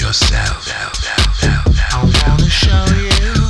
Yourself. I wanna show. You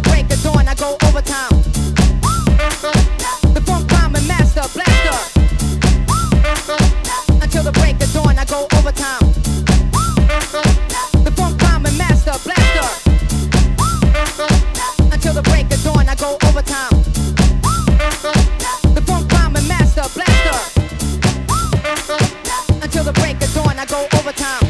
the break of dawn, I go overtime. The funk master blaster. Until the break of dawn, I go overtime. The funk master blaster. Until the break of dawn, I go overtime. The funk master blaster. Until the break of dawn, I go overtime.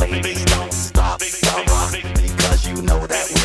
baby, don't stop the rock because you know that.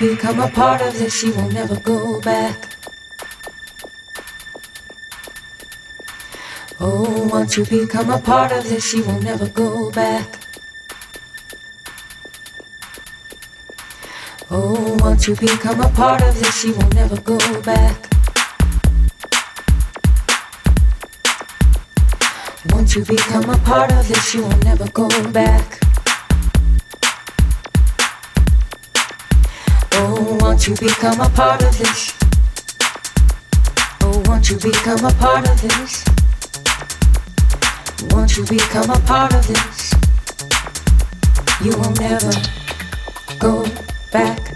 You become a part of this, you will never go back. Oh, once you become a part of this, you will never go back. Oh, once you become a part of this, you will never go back. Once you become a part of this, you will never go back. Once you become a part of this. Oh, once you become a part of this. Once you become a part of this, you will never go back.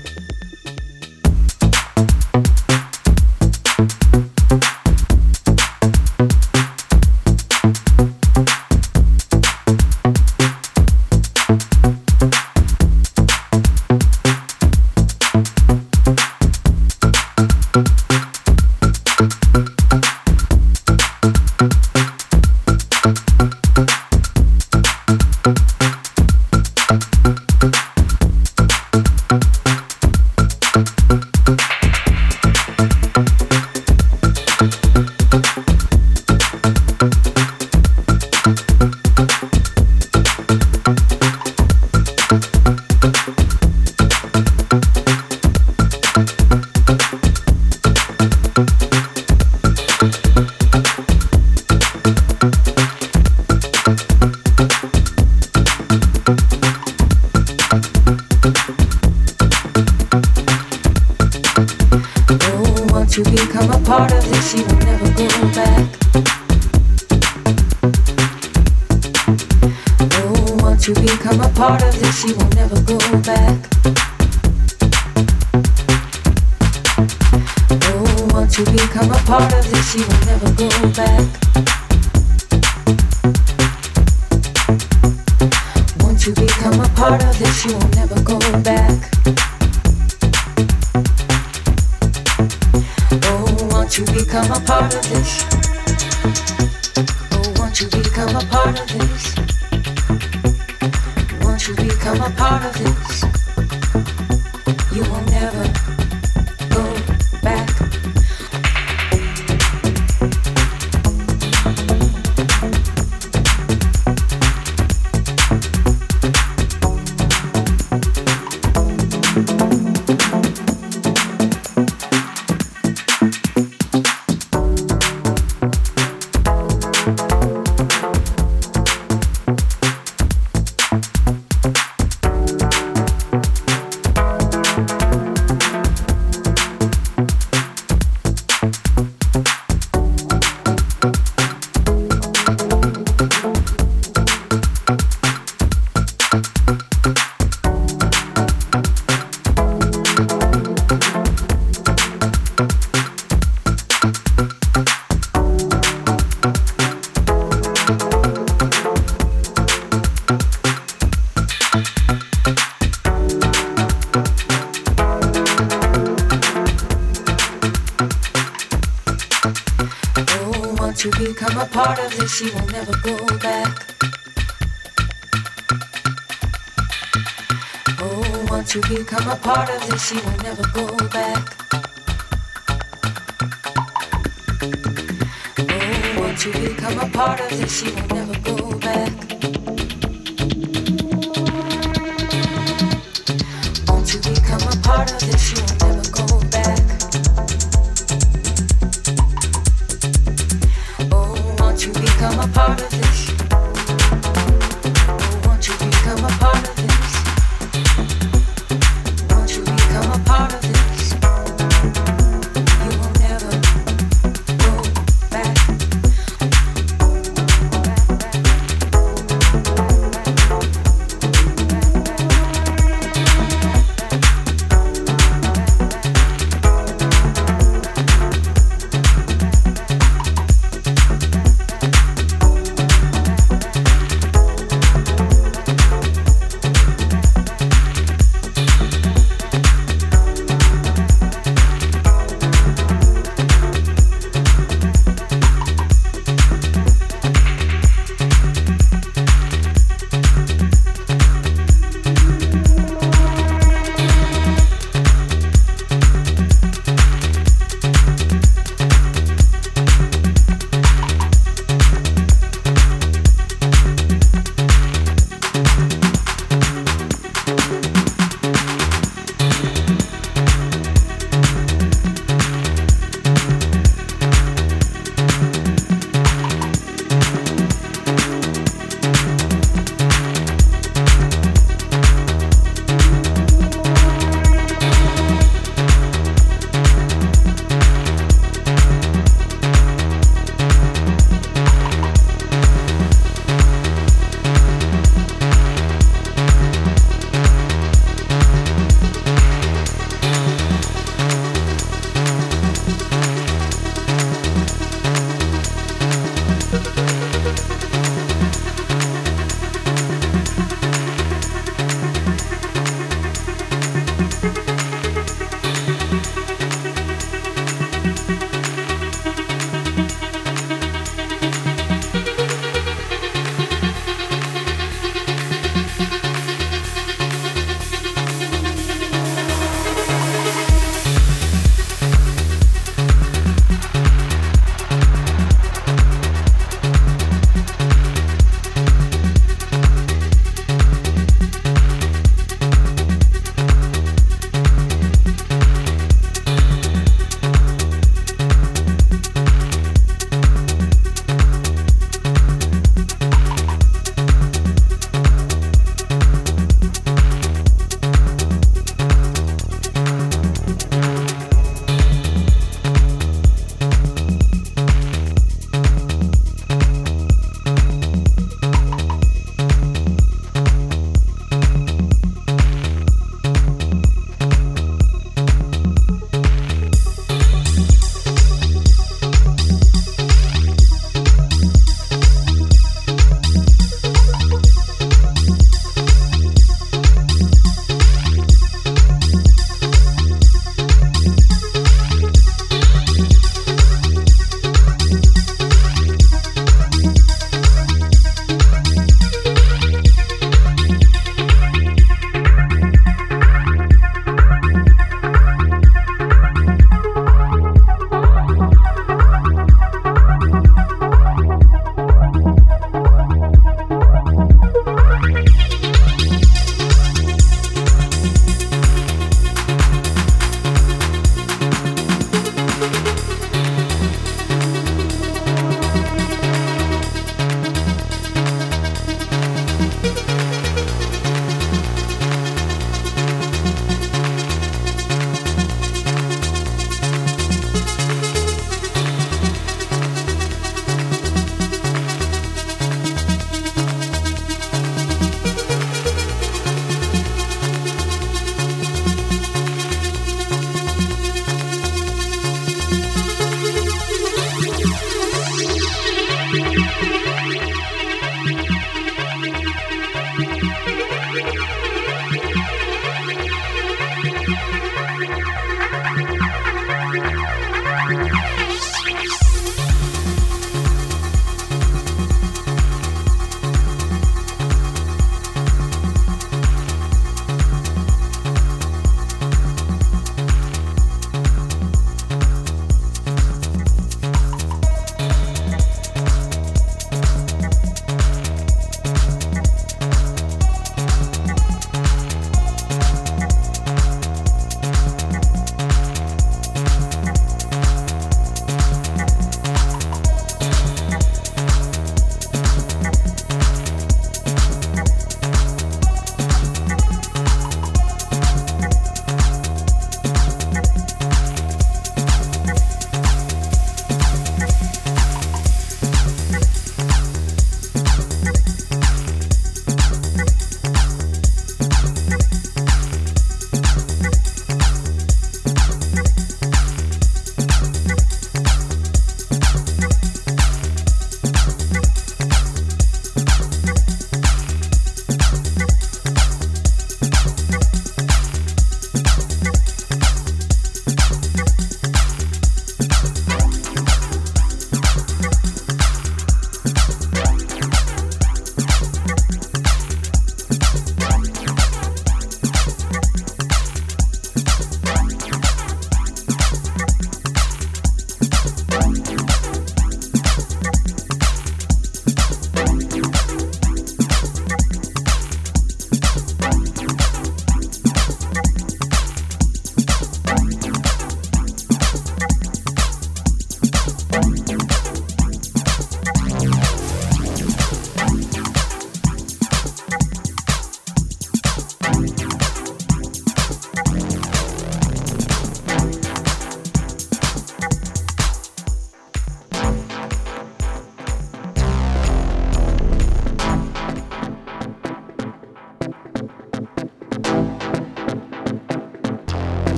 She will never go back. Oh, once you become a part of this, you will never go back. Oh, once you become a part of this, you will never go